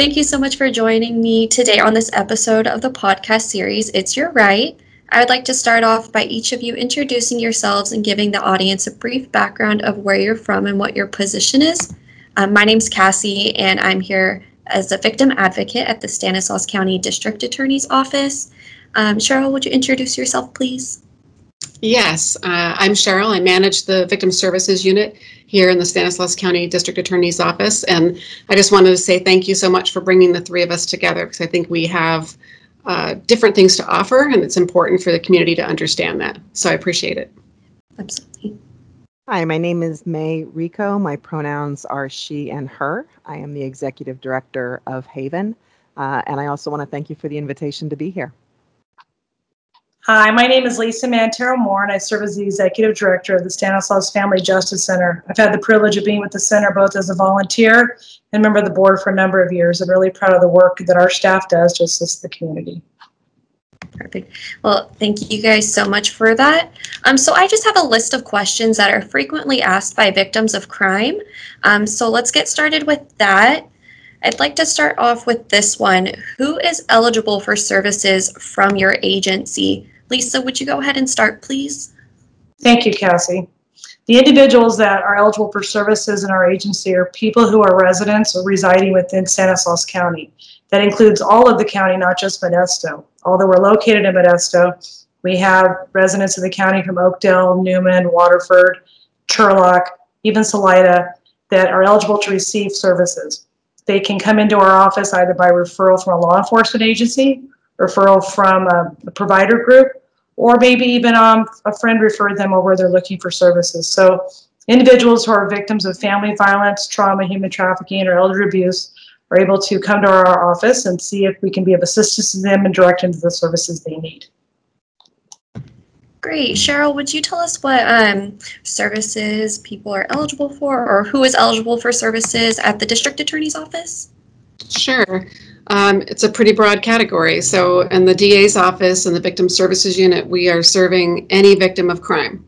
Thank you so much for joining me today on this episode of the podcast series, It's Your Right. I would like to start off by each of you introducing yourselves and giving the audience a brief background of where you're from and what your position is. Um, my name's Kassy, and I'm here as a victim advocate at the Stanislaus County District Attorney's Office. Um, Cheryl, would you introduce yourself, please? Yes, uh, I'm Cheryl. I manage the Victim Services Unit here in the Stanislaus County District Attorney's Office. And I just wanted to say thank you so much for bringing the three of us together because I think we have uh, different things to offer and it's important for the community to understand that. So I appreciate it. Absolutely. Hi, my name is May Rico. My pronouns are she and her. I am the Executive Director of Haven. Uh, and I also want to thank you for the invitation to be here. Hi, my name is Lisa Mantarro Moore, and I serve as the Executive Director of the Stanislaus Family Justice Center. I've had the privilege of being with the center both as a volunteer and member of the board for a number of years. I'm really proud of the work that our staff does to assist the community. Perfect. Well, thank you guys so much for that. Um, so I just have a list of questions that are frequently asked by victims of crime. Um, so let's get started with that. I'd like to start off with this one. Who is eligible for services from your agency? Lisa, would you go ahead and start, please? Thank you, Kassy. The individuals that are eligible for services in our agency are people who are residents or residing within Santa Stanislaus County. That includes all of the county, not just Modesto. Although we're located in Modesto, we have residents of the county from Oakdale, Newman, Waterford, Turlock, even Salida that are eligible to receive services. They can come into our office either by referral from a law enforcement agency, referral from a, a provider group, or maybe even um, a friend referred them over they're looking for services. So individuals who are victims of family violence, trauma, human trafficking, or elder abuse are able to come to our office and see if we can be of assistance to them and direct them to the services they need. Great. Cheryl, would you tell us what um, services people are eligible for or who is eligible for services at the district attorney's office? Sure. Um, it's a pretty broad category. So, in the DA's office and the Victim Services Unit, we are serving any victim of crime.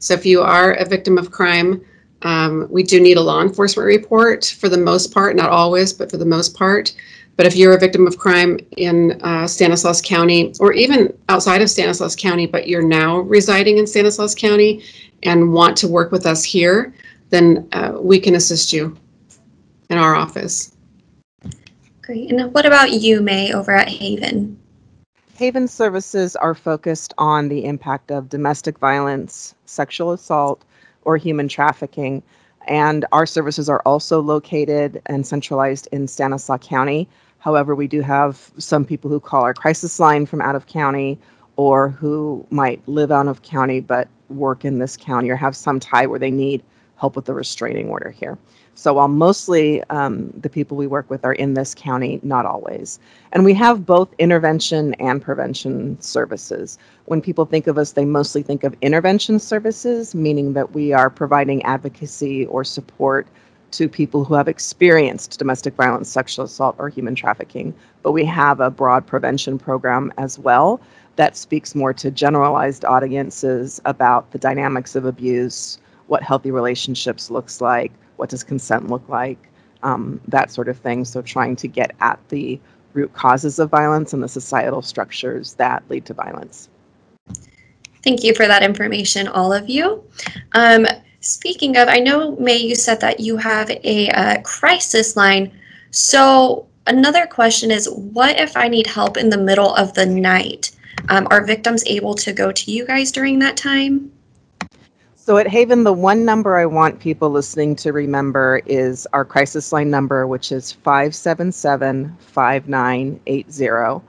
So, if you are a victim of crime, um, we do need a law enforcement report for the most part, not always, but for the most part. But if you're a victim of crime in uh, Stanislaus County, or even outside of Stanislaus County, but you're now residing in Stanislaus County and want to work with us here, then uh, we can assist you in our office. Great. And what about you, May, over at Haven? Haven services are focused on the impact of domestic violence, sexual assault, or human trafficking. And our services are also located and centralized in Stanislaus County. However, we do have some people who call our crisis line from out of county or who might live out of county but work in this county or have some tie where they need help with the restraining order here. So while mostly um, the people we work with are in this county, not always. And we have both intervention and prevention services. When people think of us, they mostly think of intervention services, meaning that we are providing advocacy or support to people who have experienced domestic violence, sexual assault, or human trafficking. But we have a broad prevention program as well that speaks more to generalized audiences about the dynamics of abuse, what healthy relationships looks like, what does consent look like, um, that sort of thing. So trying to get at the root causes of violence and the societal structures that lead to violence. Thank you for that information, all of you. Um, Speaking of, I know, May, you said that you have a uh, crisis line. So, another question is what if I need help in the middle of the night? Um, are victims able to go to you guys during that time? So, at Haven, the one number I want people listening to remember is our crisis line number, which is 577 5980.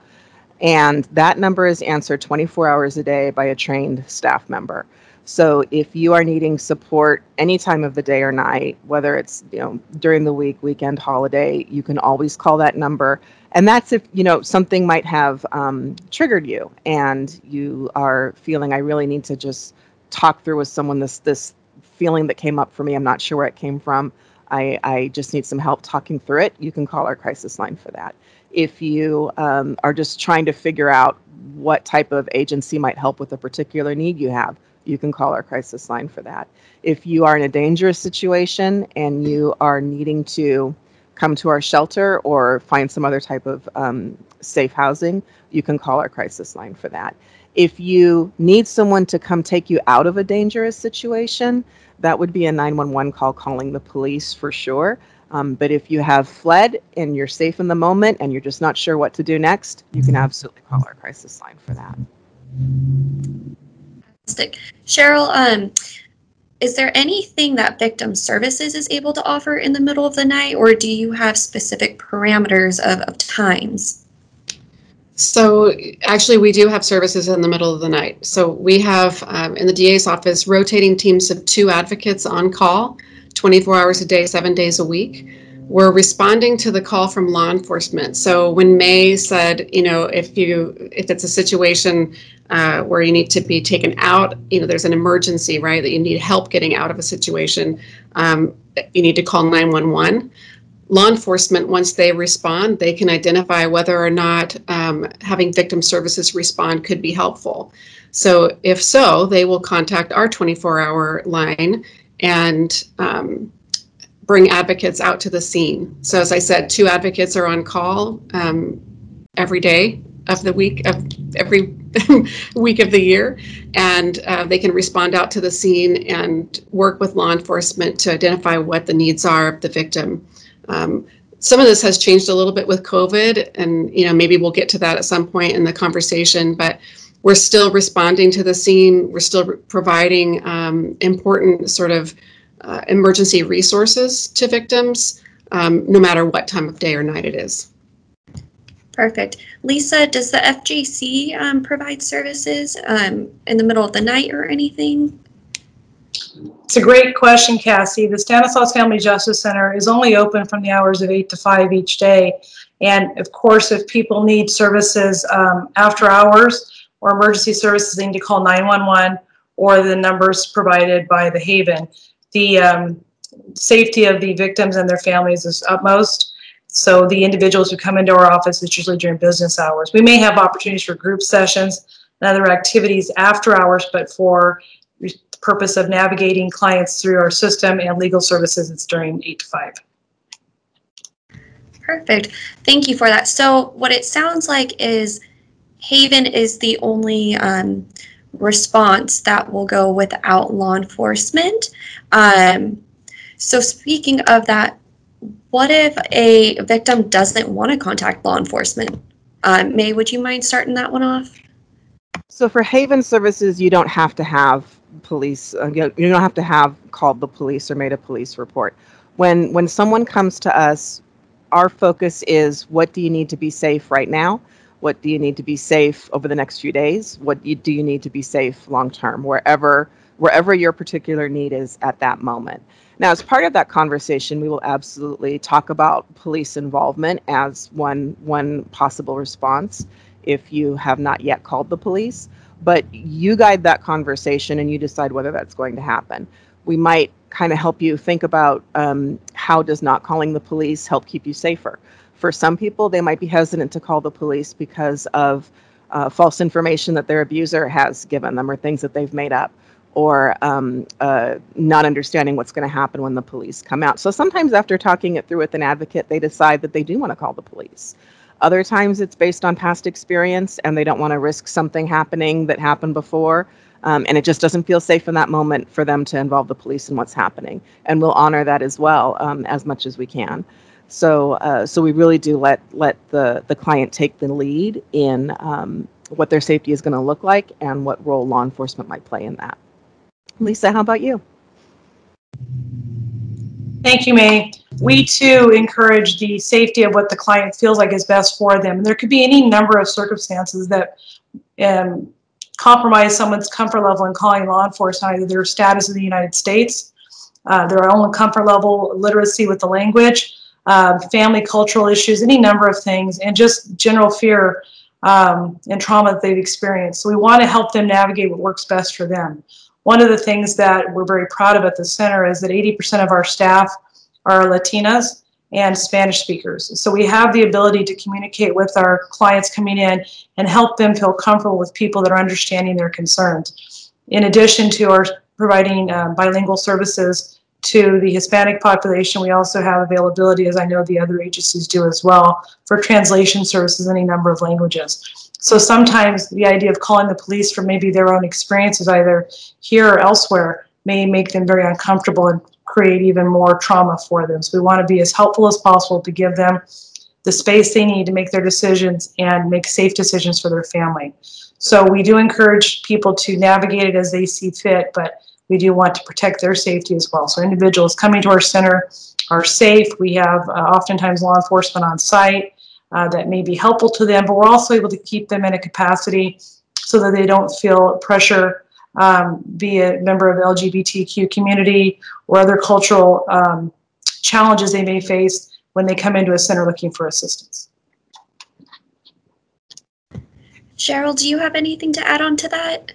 And that number is answered 24 hours a day by a trained staff member. So if you are needing support any time of the day or night, whether it's you know during the week, weekend, holiday, you can always call that number. And that's if you know something might have um, triggered you, and you are feeling I really need to just talk through with someone this this feeling that came up for me. I'm not sure where it came from. I, I just need some help talking through it. You can call our crisis line for that. If you um, are just trying to figure out what type of agency might help with a particular need you have, you can call our crisis line for that. If you are in a dangerous situation and you are needing to come to our shelter or find some other type of um, safe housing, you can call our crisis line for that. If you need someone to come take you out of a dangerous situation, that would be a 911 call calling the police for sure. Um, but if you have fled and you're safe in the moment and you're just not sure what to do next, you can absolutely call our crisis line for that. Fantastic. Cheryl, um, is there anything that victim services is able to offer in the middle of the night, or do you have specific parameters of, of times? So actually, we do have services in the middle of the night. So we have um, in the DA's office rotating teams of two advocates on call, 24 hours a day, seven days a week. We're responding to the call from law enforcement. So when May said, you know, if you if it's a situation uh, where you need to be taken out, you know, there's an emergency, right? That you need help getting out of a situation, um, you need to call 911 law enforcement, once they respond, they can identify whether or not um, having victim services respond could be helpful. So, if so, they will contact our 24 hour line and um, bring advocates out to the scene. So, as I said, two advocates are on call um, every day of the week, of every week of the year, and uh, they can respond out to the scene and work with law enforcement to identify what the needs are of the victim. Um, some of this has changed a little bit with COVID, and you know maybe we'll get to that at some point in the conversation. But we're still responding to the scene. We're still providing um, important sort of uh, emergency resources to victims, um, no matter what time of day or night it is. Perfect. Lisa, does the FJC um, provide services um, in the middle of the night or anything? It's a great question, Kassy. The Stanislaus Family Justice Center is only open from the hours of 8 to 5 each day. And of course, if people need services um, after hours or emergency services, they need to call 911 or the numbers provided by the Haven. The um, safety of the victims and their families is utmost. So the individuals who come into our office, is usually during business hours. We may have opportunities for group sessions and other activities after hours, but for purpose of navigating clients through our system and legal services, it's during 8 to 5. Perfect. Thank you for that. So, what it sounds like is Haven is the only um, response that will go without law enforcement. Um, so, speaking of that, what if a victim doesn't want to contact law enforcement? Um, May, would you mind starting that one off? So for Haven services, you don't have to have police. Uh, you, don't have to have called the police or made a police report. When when someone comes to us, our focus is what do you need to be safe right now? What do you need to be safe over the next few days? What do you need to be safe long term? Wherever wherever your particular need is at that moment. Now, as part of that conversation, we will absolutely talk about police involvement as one one possible response if you have not yet called the police but you guide that conversation and you decide whether that's going to happen. We might kind of help you think about um, how does not calling the police help keep you safer. For some people, they might be hesitant to call the police because of uh, false information that their abuser has given them or things that they've made up or um, uh, not understanding what's going to happen when the police come out. So sometimes after talking it through with an advocate, they decide that they do want to call the police. Other times it's based on past experience and they don't want to risk something happening that happened before. Um, and it just doesn't feel safe in that moment for them to involve the police in what's happening. And we'll honor that as well um, as much as we can. So, uh, so we really do let let the the client take the lead in um, what their safety is going to look like and what role law enforcement might play in that. Lisa, how about you? Thank you, May. We too encourage the safety of what the client feels like is best for them. There could be any number of circumstances that um, compromise someone's comfort level in calling law enforcement, either their status in the United States, uh, their own comfort level, literacy with the language, uh, family cultural issues, any number of things, and just general fear um, and trauma that they've experienced. So we want to help them navigate what works best for them. One of the things that we're very proud of at the center is that 80% of our staff are Latinas and Spanish speakers. So we have the ability to communicate with our clients coming in and help them feel comfortable with people that are understanding their concerns. In addition to our providing um, bilingual services to the Hispanic population, we also have availability, as I know the other agencies do as well, for translation services in any number of languages. So sometimes the idea of calling the police for maybe their own experiences, either here or elsewhere, may make them very uncomfortable and create even more trauma for them. So we want to be as helpful as possible to give them the space they need to make their decisions and make safe decisions for their family. So we do encourage people to navigate it as they see fit, but we do want to protect their safety as well. So individuals coming to our center are safe. We have uh, oftentimes law enforcement on site uh, that may be helpful to them, but we're also able to keep them in a capacity so that they don't feel pressure um, be a member of the LGBTQ community or other cultural um, challenges they may face when they come into a center looking for assistance. Cheryl, do you have anything to add on to that?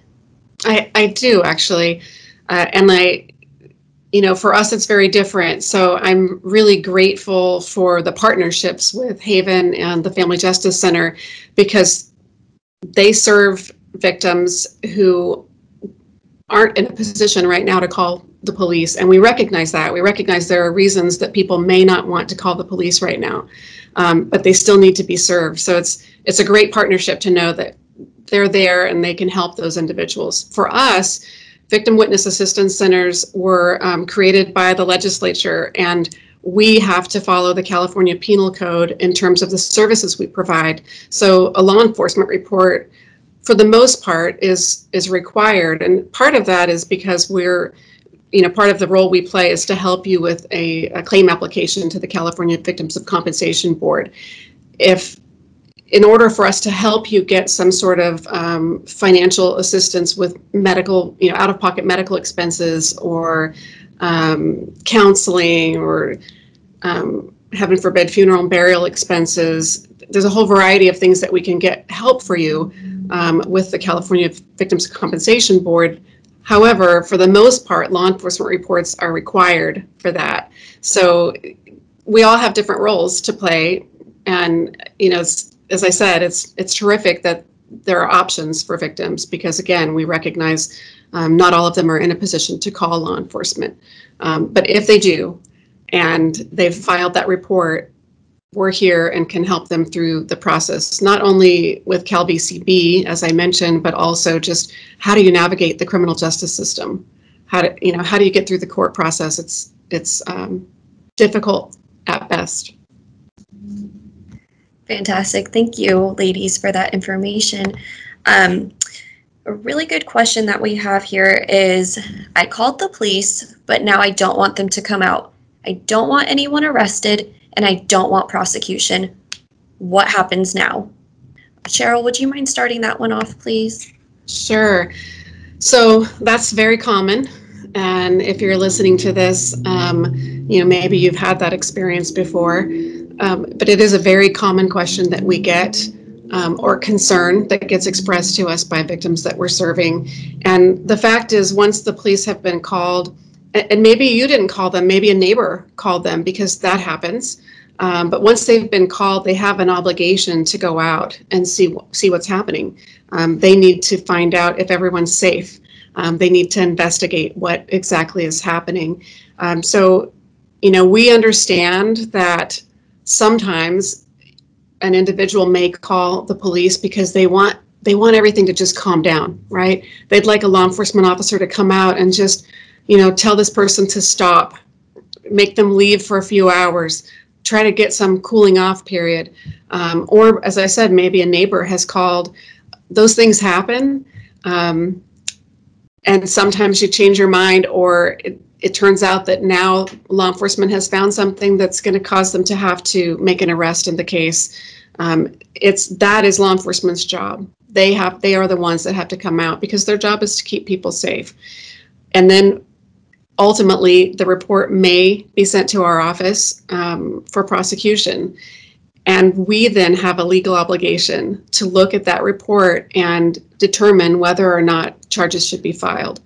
I, I do actually. Uh, and I, you know, for us, it's very different. So I'm really grateful for the partnerships with Haven and the Family Justice Center because they serve victims who aren't in a position right now to call the police. And we recognize that. We recognize there are reasons that people may not want to call the police right now, um, but they still need to be served. So it's it's a great partnership to know that they're there and they can help those individuals. For us, victim witness assistance centers were um, created by the legislature and we have to follow the California Penal Code in terms of the services we provide. So a law enforcement report for the most part is is required and part of that is because we're you know part of the role we play is to help you with a, a claim application to the california victims of compensation board if in order for us to help you get some sort of um, financial assistance with medical you know out of pocket medical expenses or um, counseling or um, heaven forbid funeral and burial expenses there's a whole variety of things that we can get help for you um, with the California Victims Compensation Board. However, for the most part, law enforcement reports are required for that. So we all have different roles to play, and you know, as, I said, it's it's terrific that there are options for victims because again, we recognize um, not all of them are in a position to call law enforcement, um, but if they do, and they've filed that report, we're here and can help them through the process, not only with CalVCB, as I mentioned, but also just how do you navigate the criminal justice system? How do you know how do you get through the court process? It's it's um, difficult at best. Fantastic. Thank you, ladies, for that information. Um, a really good question that we have here is I called the police, but now I don't want them to come out. I don't want anyone arrested and I don't want prosecution. What happens now? Cheryl, would you mind starting that one off, please? Sure. So that's very common. And if you're listening to this, um, you know, maybe you've had that experience before. Um, but it is a very common question that we get um, or concern that gets expressed to us by victims that we're serving. And the fact is, once the police have been called, and maybe you didn't call them, maybe a neighbor called them because that happens. Um, but once they've been called, they have an obligation to go out and see see what's happening. Um, they need to find out if everyone's safe. Um, they need to investigate what exactly is happening. Um, so, you know, we understand that sometimes an individual may call the police because they want they want everything to just calm down, right? They'd like a law enforcement officer to come out and just you know, tell this person to stop, make them leave for a few hours, try to get some cooling off period. Um, or, as I said, maybe a neighbor has called. Those things happen. Um, and sometimes you change your mind, or it, it turns out that now law enforcement has found something that's going to cause them to have to make an arrest in the case. Um, it's that is law enforcement's job. They have they are the ones that have to come out because their job is to keep people safe. And then ultimately, the report may be sent to our office um, for prosecution. And we then have a legal obligation to look at that report and determine whether or not charges should be filed.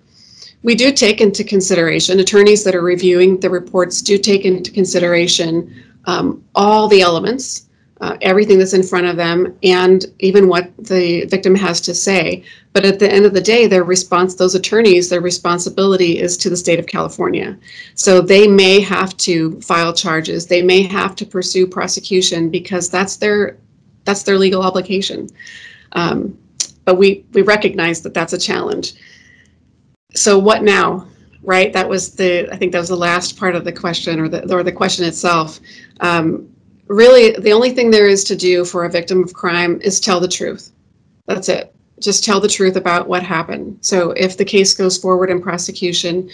We do take into consideration, attorneys that are reviewing the reports do take into consideration um, all the elements uh, everything that's in front of them and even what the victim has to say. But at the end of the day, their response, those attorneys, their responsibility is to the state of California. So they may have to file charges. They may have to pursue prosecution because that's their that's their legal obligation. Um, but we we recognize that that's a challenge. So what now? Right? That was the I think that was the last part of the question or the or the question itself. Um, really the only thing there is to do for a victim of crime is tell the truth. That's it. Just tell the truth about what happened. So if the case goes forward in prosecution,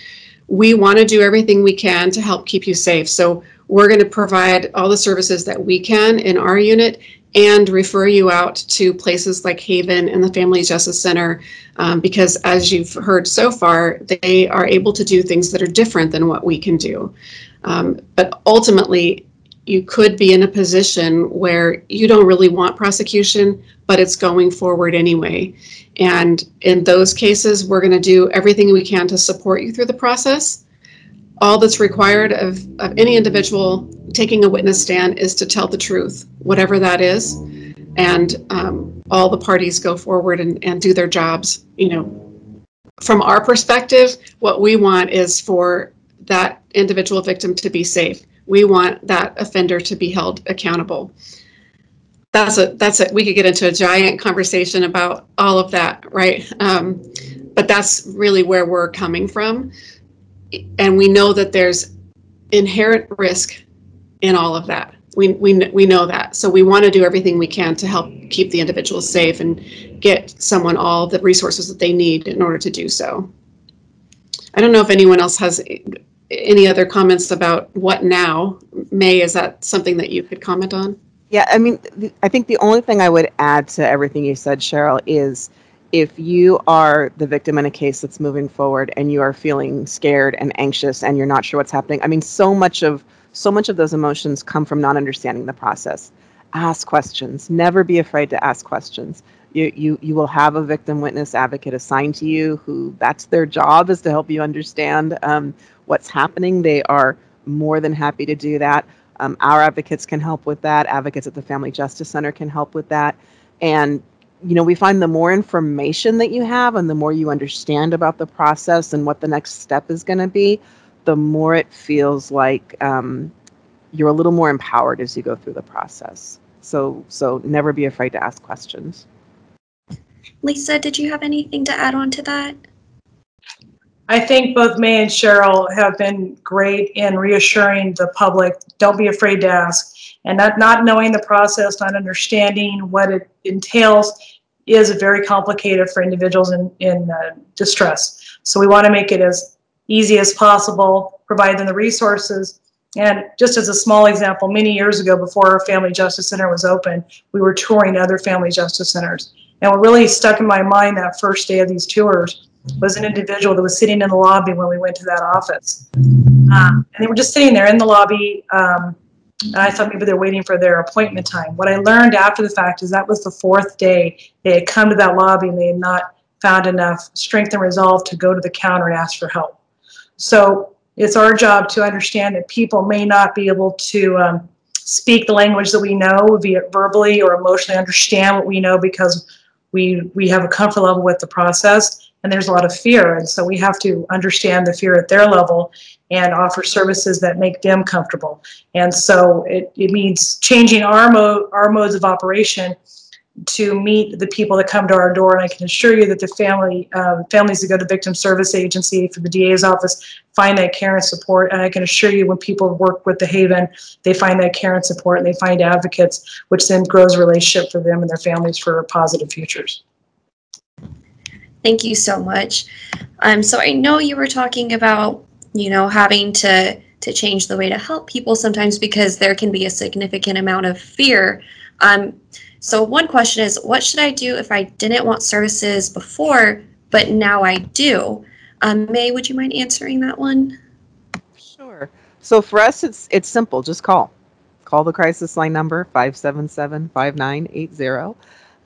we want to do everything we can to help keep you safe. So we're going to provide all the services that we can in our unit and refer you out to places like Haven and the Family Justice Center um, because, as you've heard so far, they are able to do things that are different than what we can do. Um, but ultimately, you could be in a position where you don't really want prosecution, but it's going forward anyway. And in those cases, we're going to do everything we can to support you through the process. All that's required of, of any individual taking a witness stand is to tell the truth, whatever that is. And um, all the parties go forward and, and do their jobs. You know, from our perspective, what we want is for that individual victim to be safe we want that offender to be held accountable. That's a that's it. We could get into a giant conversation about all of that, right? Um, but that's really where we're coming from, and we know that there's inherent risk in all of that. We we we know that, so we want to do everything we can to help keep the individual safe and get someone all the resources that they need in order to do so. I don't know if anyone else has any other comments about what now? May, is that something that you could comment on? Yeah, I mean, I think the only thing I would add to everything you said, Cheryl, is if you are the victim in a case that's moving forward and you are feeling scared and anxious and you're not sure what's happening, I mean, so much of so much of those emotions come from not understanding the process. Ask questions. Never be afraid to ask questions. You, you, you will have a victim witness advocate assigned to you who that's their job is to help you understand um, what's happening, they are more than happy to do that. Um, our advocates can help with that. Advocates at the Family Justice Center can help with that. And you know, we find the more information that you have and the more you understand about the process and what the next step is going to be, the more it feels like um, you're a little more empowered as you go through the process. So, so never be afraid to ask questions. Lisa, did you have anything to add on to that? I think both May and Cheryl have been great in reassuring the public, don't be afraid to ask. And not, not knowing the process, not understanding what it entails is very complicated for individuals in, in uh, distress. So we want to make it as easy as possible, provide them the resources. And just as a small example, many years ago, before our Family Justice Center was open, we were touring other Family Justice Centers. And what really stuck in my mind that first day of these tours was an individual that was sitting in the lobby when we went to that office. Um, and they were just sitting there in the lobby. Um, and I thought maybe they're waiting for their appointment time. What I learned after the fact is that was the fourth day they had come to that lobby and they had not found enough strength and resolve to go to the counter and ask for help. So it's our job to understand that people may not be able to um, speak the language that we know, be it verbally or emotionally understand what we know because we we have a comfort level with the process and there's a lot of fear. And so we have to understand the fear at their level and offer services that make them comfortable. And so it, it means changing our, mode, our modes of operation to meet the people that come to our door. And I can assure you that the family um, families that go to Victim Service Agency for the DA's office find that care and support. And I can assure you when people work with the Haven, they find that care and support and they find advocates, which then grows relationship for them and their families for positive futures. Thank you so much. Um, so I know you were talking about, you know, having to to change the way to help people sometimes because there can be a significant amount of fear. Um, so one question is, what should I do if I didn't want services before, but now I do? Um, May, would you mind answering that one? Sure. So for us, it's it's simple. Just call. Call the crisis line number 577-5980.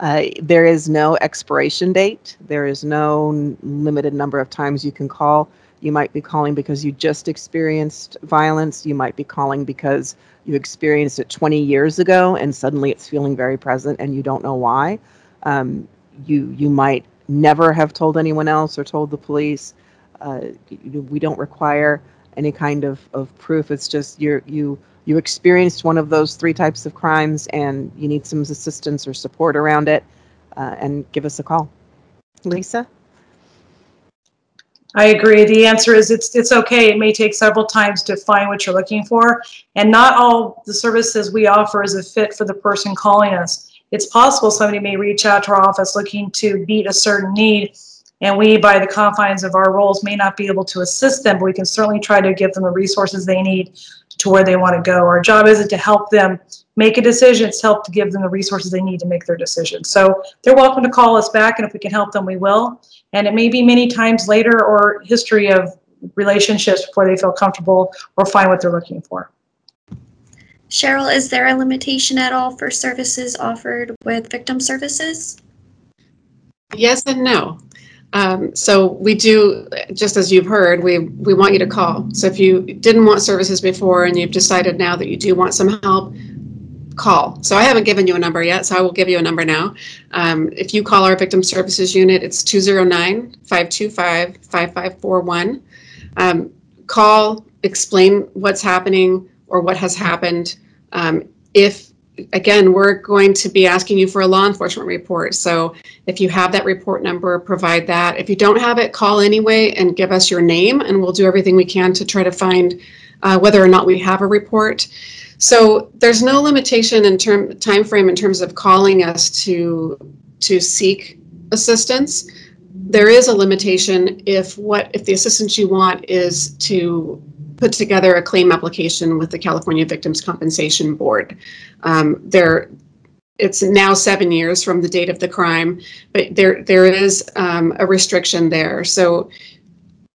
Uh, there is no expiration date. There is no n- limited number of times you can call. You might be calling because you just experienced violence. You might be calling because you experienced it 20 years ago and suddenly it's feeling very present and you don't know why. Um, you you might never have told anyone else or told the police. Uh, we don't require any kind of, of proof. It's just you're you you experienced one of those three types of crimes and you need some assistance or support around it, uh, and give us a call. Lisa? I agree. The answer is it's, it's okay. It may take several times to find what you're looking for. And not all the services we offer is a fit for the person calling us. It's possible somebody may reach out to our office looking to meet a certain need. And we, by the confines of our roles, may not be able to assist them, but we can certainly try to give them the resources they need to where they want to go. Our job isn't to help them make a decision, it's helped to give them the resources they need to make their decision. So they're welcome to call us back, and if we can help them, we will. And it may be many times later or history of relationships before they feel comfortable or find what they're looking for. Cheryl, is there a limitation at all for services offered with victim services? Yes and no. Um, so we do, just as you've heard, we, we want you to call. So if you didn't want services before and you've decided now that you do want some help, call. So I haven't given you a number yet, so I will give you a number now. Um, if you call our victim services unit, it's 209-525-5541. Um, call, explain what's happening or what has happened. Um, if again, we're going to be asking you for a law enforcement report. So if you have that report number, provide that. If you don't have it, call anyway and give us your name, and we'll do everything we can to try to find uh, whether or not we have a report. So there's no limitation in term time frame in terms of calling us to to seek assistance. There is a limitation if what if the assistance you want is to put together a claim application with the California Victims Compensation Board. Um, there, it's now seven years from the date of the crime, but there there is um, a restriction there. So,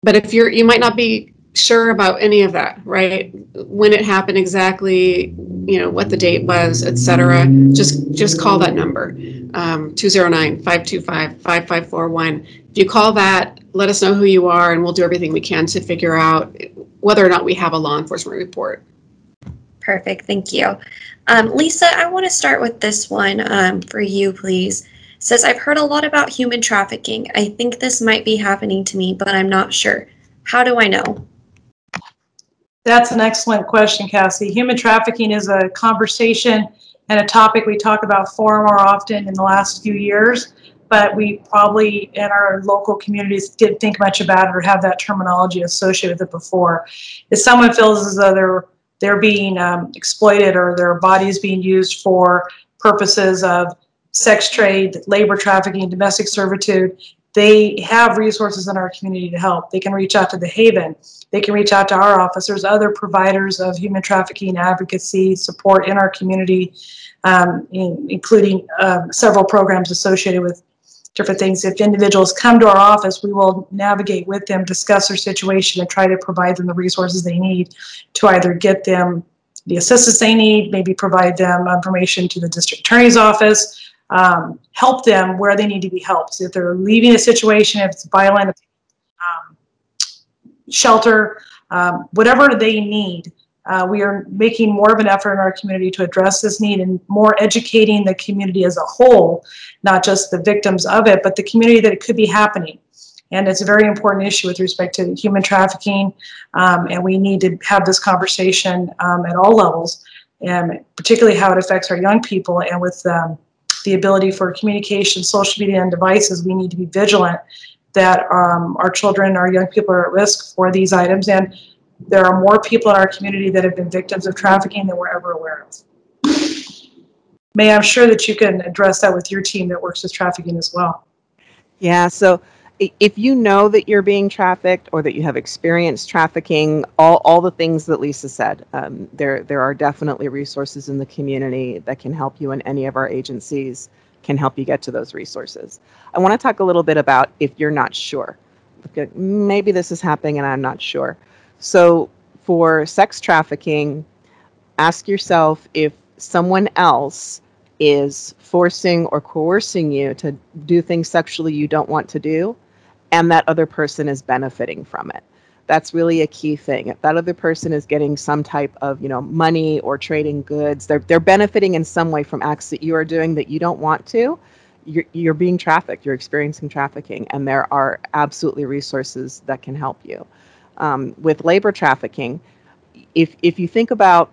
but if you're you might not be sure about any of that, right? When it happened exactly, you know, what the date was, et cetera, just just call that number, um, 209-525-5541. If you call that, let us know who you are, and we'll do everything we can to figure out whether or not we have a law enforcement report. Perfect, thank you. Um, Lisa, I want to start with this one um, for you, please. It says, I've heard a lot about human trafficking. I think this might be happening to me, but I'm not sure. How do I know? That's an excellent question, Kassy. Human trafficking is a conversation and a topic we talk about far more often in the last few years, but we probably in our local communities didn't think much about it or have that terminology associated with it before. If someone feels as though they're they're being um, exploited or their bodies being used for purposes of sex trade, labor trafficking, domestic servitude, they have resources in our community to help. They can reach out to the Haven. They can reach out to our office. There's other providers of human trafficking advocacy support in our community, um, in, including um, several programs associated with different things. If individuals come to our office, we will navigate with them, discuss their situation, and try to provide them the resources they need to either get them the assistance they need, maybe provide them information to the district attorney's office, um, help them where they need to be helped. So if they're leaving a situation, if it's violent, um, shelter, um, whatever they need, uh, we are making more of an effort in our community to address this need and more educating the community as a whole, not just the victims of it, but the community that it could be happening. And it's a very important issue with respect to human trafficking, um, and we need to have this conversation um, at all levels, and particularly how it affects our young people. And with um, the ability for communication, social media, and devices, we need to be vigilant that um, our children, our young people are at risk for these items. And there are more people in our community that have been victims of trafficking than we're ever aware of. May I'm sure that you can address that with your team that works with trafficking as well. Yeah, so if you know that you're being trafficked or that you have experienced trafficking, all, all the things that Lisa said, um, there there are definitely resources in the community that can help you, and any of our agencies can help you get to those resources. I want to talk a little bit about if you're not sure. Maybe this is happening and I'm not sure. So for sex trafficking, ask yourself if someone else is forcing or coercing you to do things sexually you don't want to do, and that other person is benefiting from it. That's really a key thing. If that other person is getting some type of, you know, money or trading goods, they're they're benefiting in some way from acts that you are doing that you don't want to. You're, you're being trafficked. You're experiencing trafficking, and there are absolutely resources that can help you. Um, with labor trafficking, if if you think about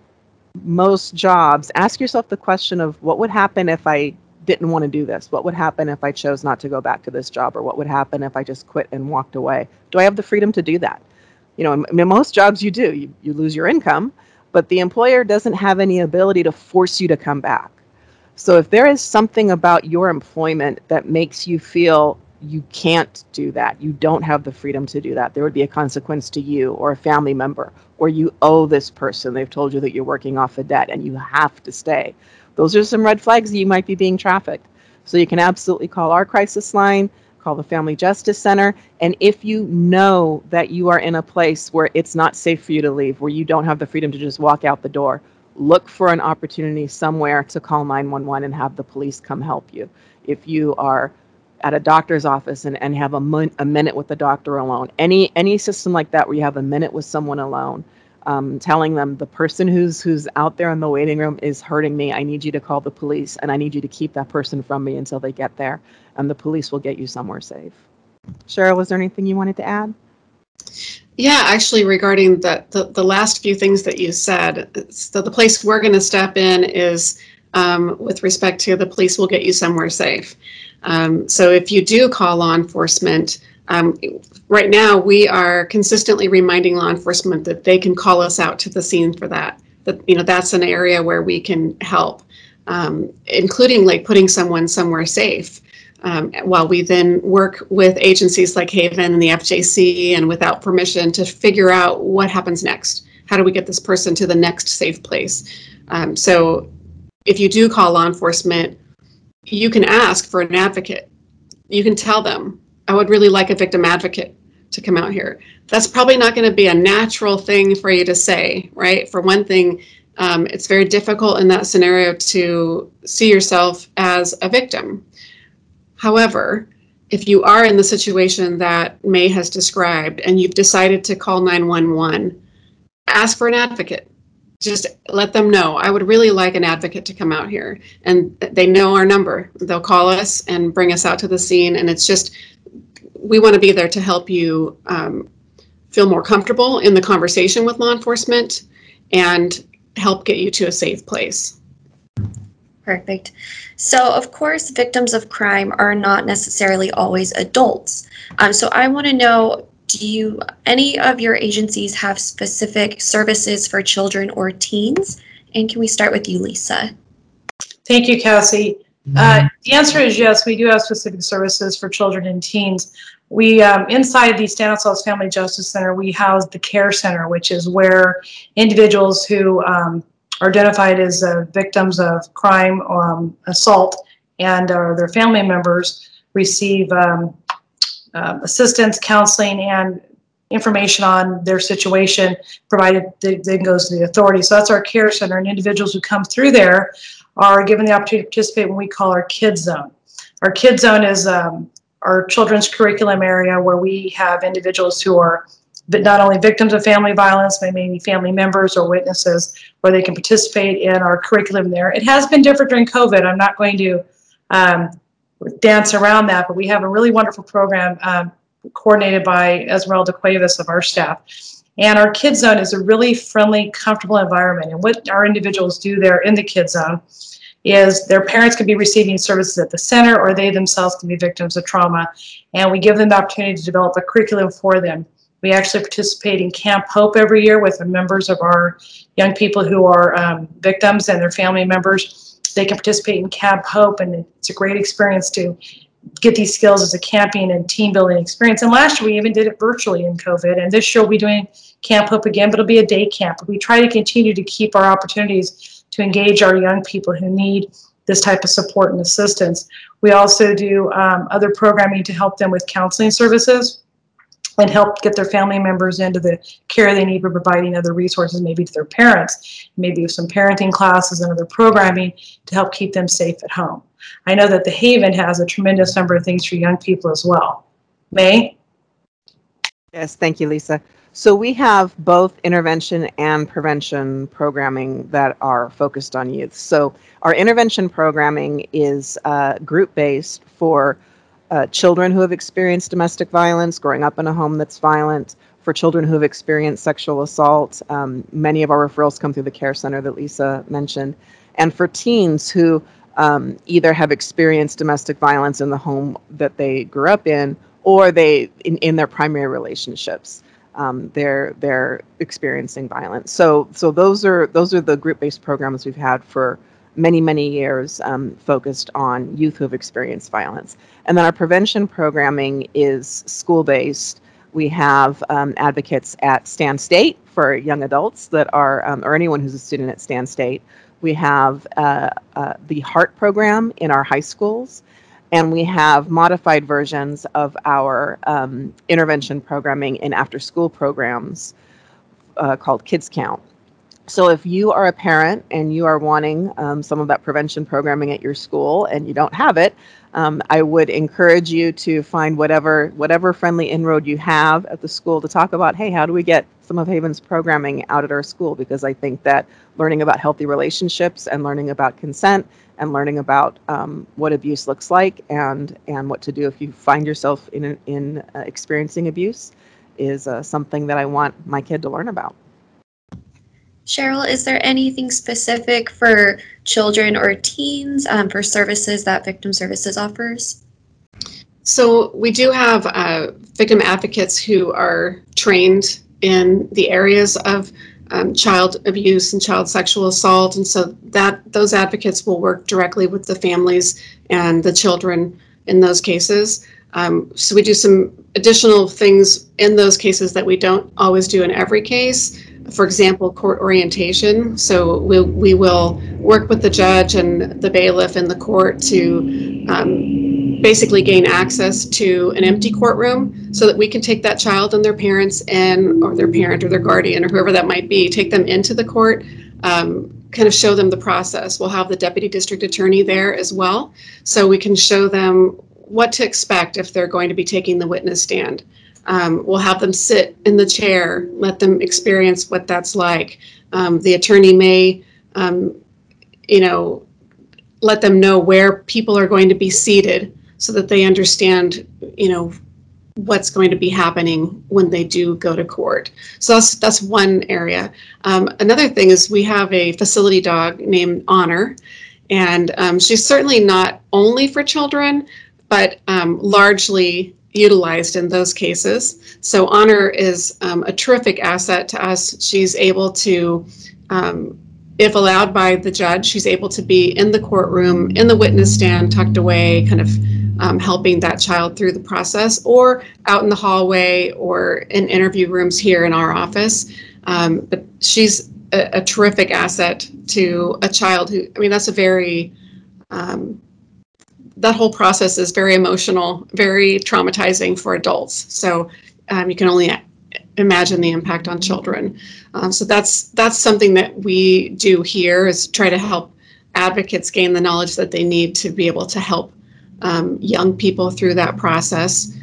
most jobs, ask yourself the question of what would happen if I didn't want to do this? What would happen if I chose not to go back to this job? Or what would happen if I just quit and walked away? Do I have the freedom to do that? You know, in, in most jobs you do, you, you lose your income, but the employer doesn't have any ability to force you to come back. So if there is something about your employment that makes you feel you can't do that, you don't have the freedom to do that, there would be a consequence to you or a family member, or you owe this person, they've told you that you're working off a debt and you have to stay. Those are some red flags that you might be being trafficked. So you can absolutely call our crisis line, call the Family Justice Center, and if you know that you are in a place where it's not safe for you to leave, where you don't have the freedom to just walk out the door, look for an opportunity somewhere to call 911 and have the police come help you. If you are at a doctor's office and, and have a, min- a minute with the doctor alone, any any system like that where you have a minute with someone alone, um, telling them the person who's who's out there in the waiting room is hurting me. I need you to call the police, and I need you to keep that person from me until they get there, and the police will get you somewhere safe. Cheryl, was there anything you wanted to add? Yeah, actually, regarding the, the, the last few things that you said, so the place we're going to step in is um, with respect to the police will get you somewhere safe. Um, so if you do call law enforcement, um, right now we are consistently reminding law enforcement that they can call us out to the scene for that. That you know that's an area where we can help, um, including like putting someone somewhere safe. Um, while we then work with agencies like Haven and the FJC and without permission to figure out what happens next. How do we get this person to the next safe place? Um, so if you do call law enforcement, you can ask for an advocate. You can tell them, I would really like a victim advocate to come out here. That's probably not going to be a natural thing for you to say, right? For one thing, um, it's very difficult in that scenario to see yourself as a victim. However, if you are in the situation that May has described and you've decided to call 911, ask for an advocate. Just let them know. I would really like an advocate to come out here. And they know our number. They'll call us and bring us out to the scene. And it's just, we want to be there to help you um, feel more comfortable in the conversation with law enforcement and help get you to a safe place. Perfect. So, of course, victims of crime are not necessarily always adults. Um, so, I want to know do you, any of your agencies have specific services for children or teens? And can we start with you, Lisa? Thank you, Kassy. Uh, the answer is yes, we do have specific services for children and teens. We, um, inside the Stanislaus Family Justice Center, we house the Care Center, which is where individuals who um, are identified as uh, victims of crime, um, assault, and uh, their family members receive um, uh, assistance, counseling, and information on their situation, provided then goes to the authority. So that's our care center, and individuals who come through there are given the opportunity to participate in what we call our Kids Zone. Our Kids Zone is um, our children's curriculum area where we have individuals who are but not only victims of family violence, but maybe family members or witnesses, where they can participate in our curriculum there. It has been different during COVID. I'm not going to um, dance around that, but we have a really wonderful program um, coordinated by Esmeralda Cuevas of our staff. And our Kids Zone is a really friendly, comfortable environment. And what our individuals do there in the Kids Zone is their parents can be receiving services at the center or they themselves can be victims of trauma. And we give them the opportunity to develop a curriculum for them. We actually participate in Camp Hope every year with the members of our young people who are um, victims and their family members. They can participate in Camp Hope, and it's a great experience to get these skills as a camping and team building experience. And last year we even did it virtually in COVID, and this year we'll be doing Camp Hope again, but it'll be a day camp. We try to continue to keep our opportunities to engage our young people who need this type of support and assistance. We also do um, other programming to help them with counseling services and help get their family members into the care they need for providing other resources, maybe to their parents, maybe some parenting classes and other programming to help keep them safe at home. I know that the Haven has a tremendous number of things for young people as well. May? Yes, thank you, Lisa. So we have both intervention and prevention programming that are focused on youth. So our intervention programming is uh, group-based for uh, children who have experienced domestic violence, growing up in a home that's violent, for children who have experienced sexual assault. Um, many of our referrals come through the care center that Lisa mentioned. And for teens who um, either have experienced domestic violence in the home that they grew up in or they in, in their primary relationships um, they're they're experiencing violence. So so those are those are the group-based programs we've had for many many years um, focused on youth who have experienced violence. And then our prevention programming is school-based. We have um, advocates at Stan State for young adults that are, um, or anyone who's a student at Stan State. We have uh, uh, the HEART program in our high schools, and we have modified versions of our um, intervention programming in after school programs uh, called Kids Count. So if you are a parent and you are wanting um, some of that prevention programming at your school and you don't have it, um, I would encourage you to find whatever whatever friendly inroad you have at the school to talk about, hey, how do we get some of Haven's programming out at our school? Because I think that learning about healthy relationships and learning about consent and learning about um, what abuse looks like and and what to do if you find yourself in in uh, experiencing abuse is uh, something that I want my kid to learn about. Cheryl, is there anything specific for children or teens um, for services that Victim Services offers? So we do have uh, victim advocates who are trained in the areas of um, child abuse and child sexual assault, and so that those advocates will work directly with the families and the children in those cases. Um, so we do some additional things in those cases that we don't always do in every case for example, court orientation. So we, we will work with the judge and the bailiff in the court to um, basically gain access to an empty courtroom so that we can take that child and their parents and or their parent or their guardian or whoever that might be, take them into the court, um, kind of show them the process. We'll have the deputy district attorney there as well. So we can show them what to expect if they're going to be taking the witness stand. Um, we'll have them sit in the chair, let them experience what that's like. Um, the attorney may, um, you know, let them know where people are going to be seated so that they understand, you know, what's going to be happening when they do go to court. So that's that's one area. Um, another thing is we have a facility dog named Honor, and um, she's certainly not only for children, but um, largely utilized in those cases. So Honor is um, a terrific asset to us. She's able to, um, if allowed by the judge, she's able to be in the courtroom, in the witness stand, tucked away, kind of um, helping that child through the process, or out in the hallway or in interview rooms here in our office. Um, but she's a, a, terrific asset to a child who, I mean, that's a very um, that whole process is very emotional, very traumatizing for adults. So um, you can only imagine the impact on children. Um, so that's that's something that we do here is try to help advocates gain the knowledge that they need to be able to help um, young people through that process.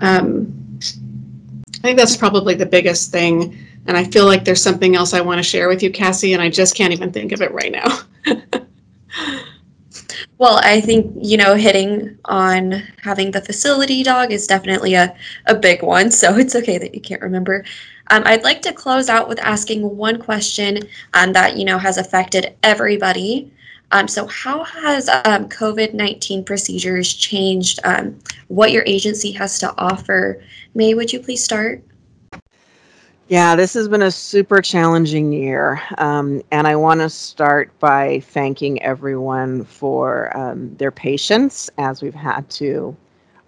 Um, I think that's probably the biggest thing. And I feel like there's something else I want to share with you, Kassy, and I just can't even think of it right now. Well, I think, you know, hitting on having the facility dog is definitely a, a big one, so it's okay that you can't remember. Um, I'd like to close out with asking one question um, that, you know, has affected everybody. Um, so how has um, COVID-19 procedures changed um, what your agency has to offer? May, would you please start? Yeah, this has been a super challenging year. Um, and I want to start by thanking everyone for um, their patience as we've had to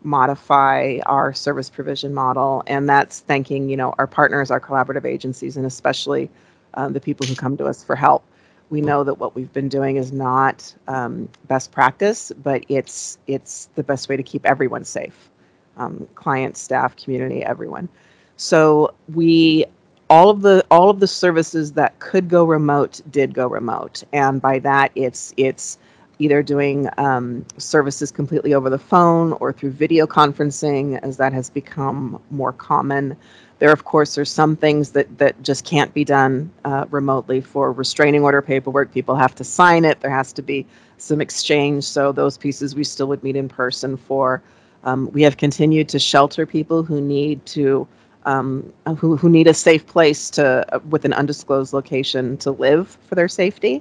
modify our service provision model. And that's thanking, you know, our partners, our collaborative agencies, and especially um, the people who come to us for help. We know that what we've been doing is not um, best practice, but it's it's the best way to keep everyone safe. um, clients, staff, community, everyone. So we all of the all of the services that could go remote did go remote, and by that it's it's either doing um, services completely over the phone or through video conferencing as that has become more common. There, of course, are some things that, that just can't be done uh, remotely for restraining order paperwork. People have to sign it. There has to be some exchange. So those pieces we still would meet in person for. Um, we have continued to shelter people who need to um, who, who need a safe place to uh, with an undisclosed location to live for their safety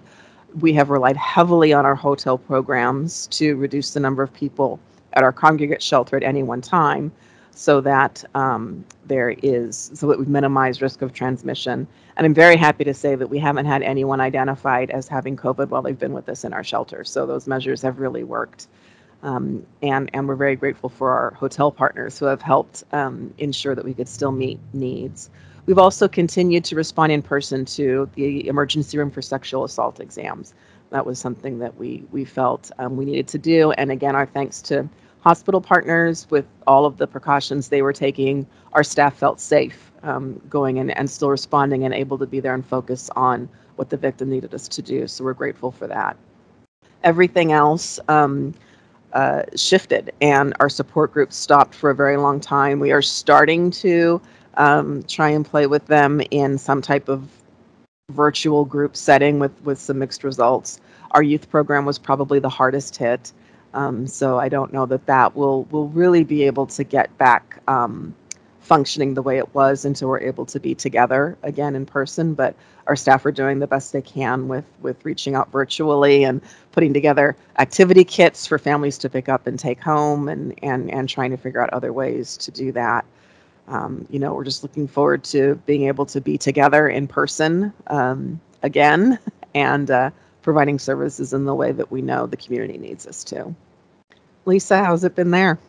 we have relied heavily on our hotel programs to reduce the number of people at our congregate shelter at any one time so that um, there is so that we minimize risk of transmission and i'm very happy to say that we haven't had anyone identified as having covid while they've been with us in our shelter so those measures have really worked um, and and we're very grateful for our hotel partners who have helped um, ensure that we could still meet needs We've also continued to respond in person to the emergency room for sexual assault exams. That was something that we we felt um, we needed to do. And again, our thanks to hospital partners with all of the precautions they were taking. Our staff felt safe um, going in and still responding and able to be there and focus on what the victim needed us to do. So we're grateful for that. Everything else. Um, uh, shifted and our support group stopped for a very long time. We are starting to um, try and play with them in some type of virtual group setting with with some mixed results. Our youth program was probably the hardest hit, um, so I don't know that that will will really be able to get back um, functioning the way it was until we're able to be together again in person. But our staff are doing the best they can with with reaching out virtually and putting together activity kits for families to pick up and take home, and and and trying to figure out other ways to do that um, you know, we're just looking forward to being able to be together in person um, again and uh, providing services in the way that we know the community needs us to. Lisa, how's it been there?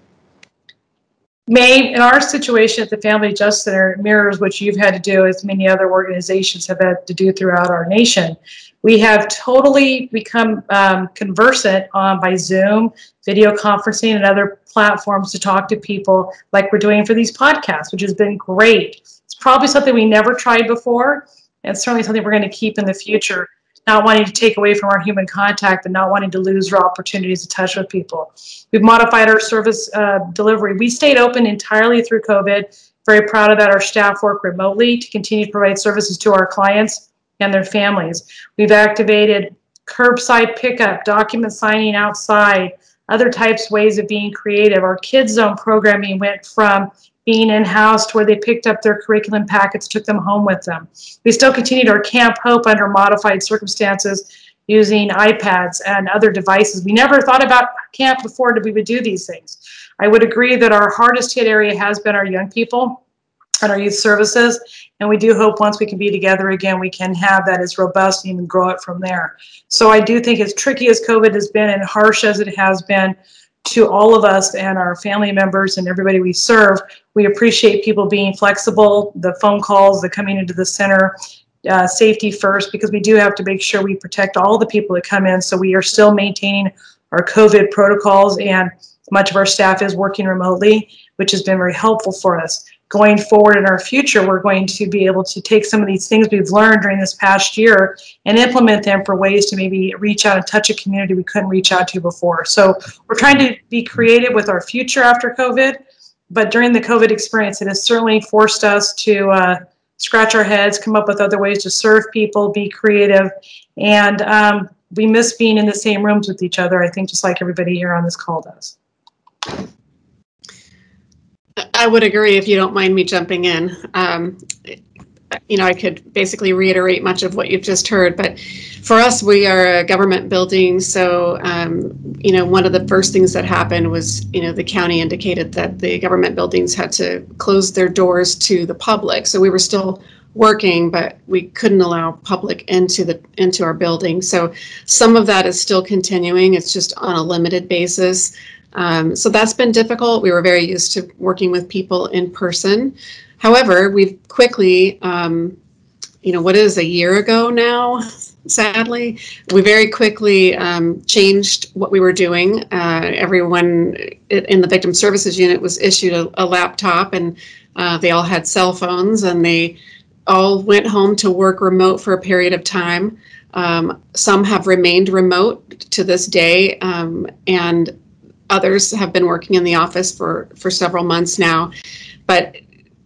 May, in our situation at the Family Justice Center, mirrors what you've had to do, as many other organizations have had to do throughout our nation. We have totally become um, conversant on by Zoom, video conferencing, and other platforms to talk to people like we're doing for these podcasts, which has been great. It's probably something we never tried before, and certainly something we're going to keep in the future. Not wanting to take away from our human contact, but not wanting to lose our opportunities to touch with people. We've modified our service uh, delivery. We stayed open entirely through COVID. Very proud of that. Our staff work remotely to continue to provide services to our clients and their families. We've activated curbside pickup, document signing outside, other types ways of being creative. Our Kids Zone programming went from being in-house to where they picked up their curriculum packets, took them home with them. We still continued our Camp Hope under modified circumstances using iPads and other devices. We never thought about camp before that we would do these things. I would agree that our hardest hit area has been our young people and our youth services. And we do hope once we can be together again, we can have that as robust and even grow it from there. So I do think as tricky as COVID has been and harsh as it has been to all of us and our family members and everybody we serve, we appreciate people being flexible, the phone calls, the coming into the center, uh, safety first, because we do have to make sure we protect all the people that come in. So we are still maintaining our COVID protocols and much of our staff is working remotely, which has been very helpful for us going forward in our future, we're going to be able to take some of these things we've learned during this past year and implement them for ways to maybe reach out and touch a community we couldn't reach out to before. So we're trying to be creative with our future after COVID, but during the COVID experience, it has certainly forced us to uh, scratch our heads, come up with other ways to serve people, be creative, and um, we miss being in the same rooms with each other, I think, just like everybody here on this call does. I would agree if you don't mind me jumping in. Um, you know, I could basically reiterate much of what you've just heard, but for us, we are a government building. So, um, you know, one of the first things that happened was, you know, the county indicated that the government buildings had to close their doors to the public. So we were still working, but we couldn't allow public into the into our building. So some of that is still continuing. It's just on a limited basis. Um, so that's been difficult. We were very used to working with people in person. However, we've quickly um, you know, what is a year ago now, sadly. We very quickly um, changed what we were doing. Uh, everyone in the victim services unit was issued a, a laptop and uh, they all had cell phones and they all went home to work remote for a period of time. Um, some have remained remote to this day, um, and others have been working in the office for, for several months now. But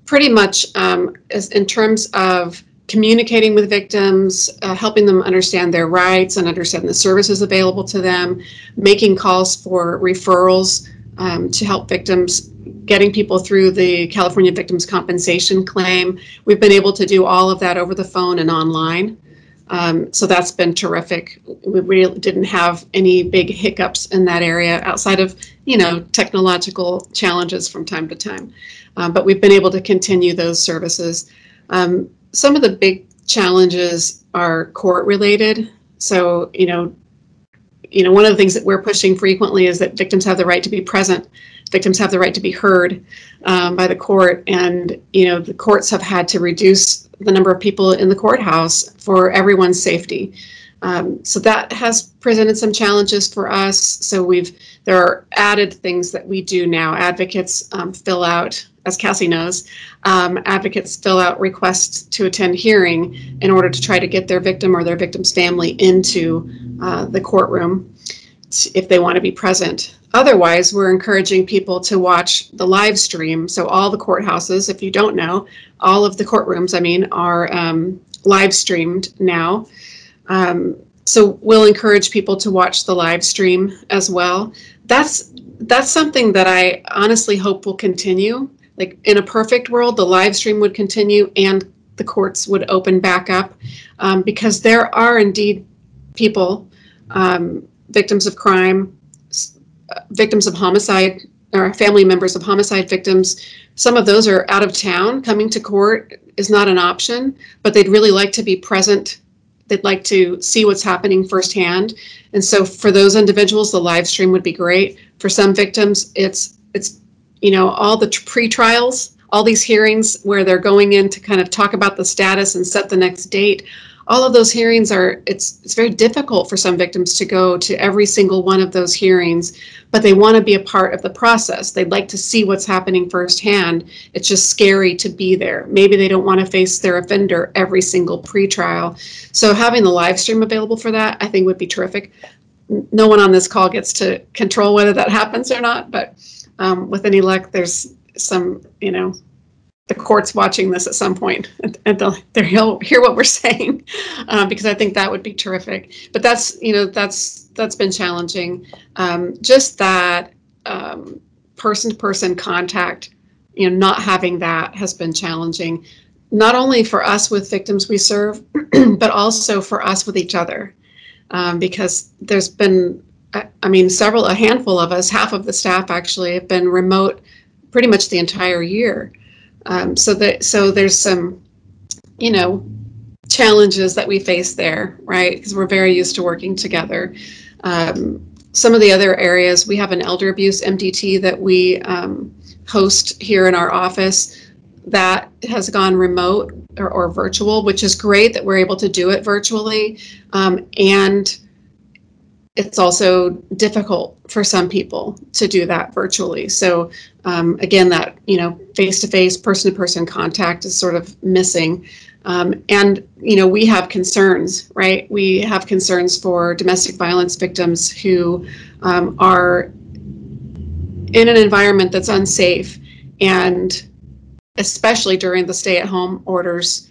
pretty much um, in terms of communicating with victims, uh, helping them understand their rights and understand the services available to them, making calls for referrals um, to help victims, getting people through the California Victims Compensation Claim. We've been able to do all of that over the phone and online. Um, so that's been terrific. We really didn't have any big hiccups in that area outside of, you know, technological challenges from time to time. Um, but we've been able to continue those services. Um, some of the big challenges are court related. So, you know, you know, one of the things that we're pushing frequently is that victims have the right to be present. Victims have the right to be heard um, by the court, and you know, the courts have had to reduce the number of people in the courthouse for everyone's safety. Um, so that has presented some challenges for us. So we've there are added things that we do now. Advocates um, fill out, as Kassy knows, um, advocates fill out requests to attend hearing in order to try to get their victim or their victim's family into uh, the courtroom if they want to be present. Otherwise, we're encouraging people to watch the live stream. So all the courthouses, if you don't know, all of the courtrooms, I mean, are um, live streamed now. Um, so we'll encourage people to watch the live stream as well. That's that's something that I honestly hope will continue. Like in a perfect world, the live stream would continue and the courts would open back up um, because there are indeed people, um, victims of crime, victims of homicide, or family members of homicide victims. Some of those are out of town. Coming to court is not an option, but they'd really like to be present. They'd like to see what's happening firsthand. And so for those individuals, the live stream would be great. For some victims, it's it's you know all the pre-trials, all these hearings where they're going in to kind of talk about the status and set the next date. All of those hearings are it's it's very difficult for some victims to go to every single one of those hearings, but they want to be a part of the process. They'd like to see what's happening firsthand. It's just scary to be there. Maybe they don't want to face their offender every single pre-trial. So having the live stream available for that, I think would be terrific. No one on this call gets to control whether that happens or not, but um, with any luck, there's some, you know, the court's watching this at some point and- they'll, they'll hear what we're saying uh, because I think that would be terrific. But that's, you know, that's that's been challenging. Um, just that um, person-to-person contact, you know, not having that has been challenging, not only for us with victims we serve, but also for us with each other, um, because there's been, I mean, several, a handful of us, half of the staff actually have been remote pretty much the entire year. Um, so that so there's some, you know, challenges that we face there, right? Because we're very used to working together. Um, some of the other areas, we have an elder abuse MDT that we um, host here in our office that has gone remote or, or virtual, which is great that we're able to do it virtually. Um, and it's also difficult for some people to do that virtually. So um, again, that you know, face-to-face, person-to-person contact is sort of missing. Um, and you know, we have concerns, right? We have concerns for domestic violence victims who um, are in an environment that's unsafe, and especially during the stay-at-home orders,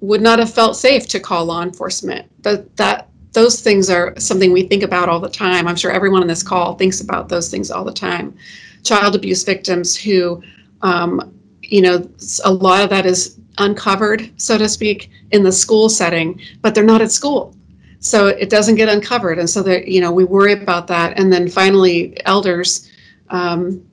would not have felt safe to call law enforcement. That that those things are something we think about all the time. I'm sure everyone on this call thinks about those things all the time. Child abuse victims who, um, you know, a lot of that is uncovered, so to speak, in the school setting, but they're not at school. So it doesn't get uncovered. And so that, you know, we worry about that. And then finally, elders, um,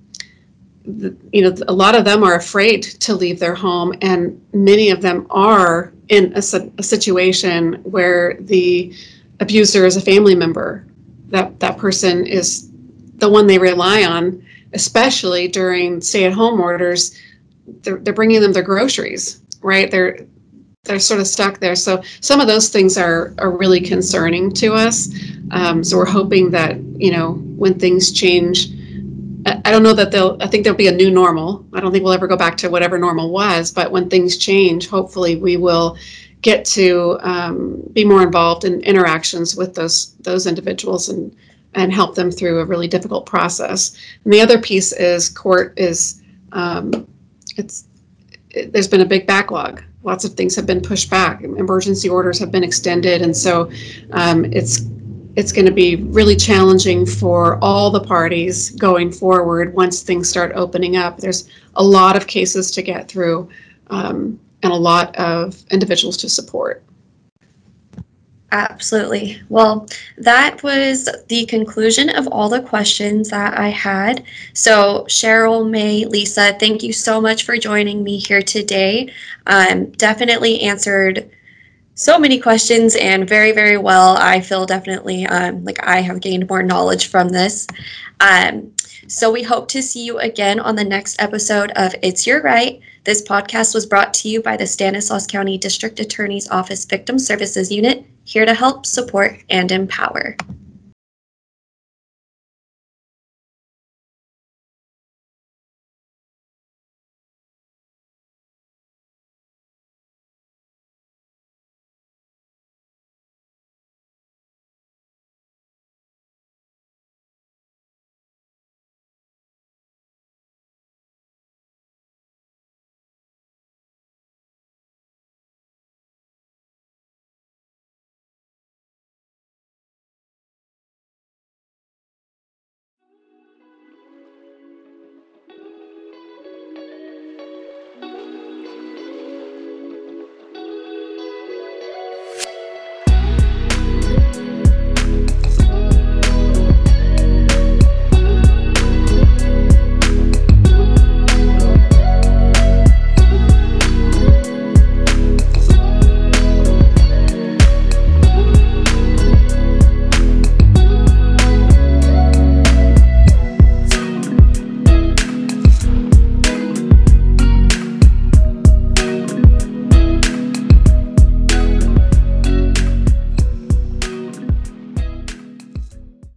the, you know, a lot of them are afraid to leave their home, and many of them are in a, a situation where the abuser is a family member. That that person is the one they rely on, especially during stay-at-home orders. They're, they're bringing them their groceries, right? They're they're sort of stuck there. So some of those things are are really concerning to us. Um, so we're hoping that you know when things change. I I don't know that they'll. I think there'll be a new normal. I don't think we'll ever go back to whatever normal was. But when things change, hopefully we will get to um, be more involved in interactions with those those individuals and and help them through a really difficult process. And the other piece is court is um, it's it, there's been a big backlog. Lots of things have been pushed back. Emergency orders have been extended, and so um, it's it's going to be really challenging for all the parties going forward once things start opening up. There's a lot of cases to get through um, and a lot of individuals to support. Absolutely. Well, that was the conclusion of all the questions that I had. So, Cheryl, May, Lisa, thank you so much for joining me here today. Um, definitely answered so many questions and very, very well. I feel definitely um, like I have gained more knowledge from this. Um, so, we hope to see you again on the next episode of It's Your Right. This podcast was brought to you by the Stanislaus County District Attorney's Office Victim Services Unit, here to help, support, and empower.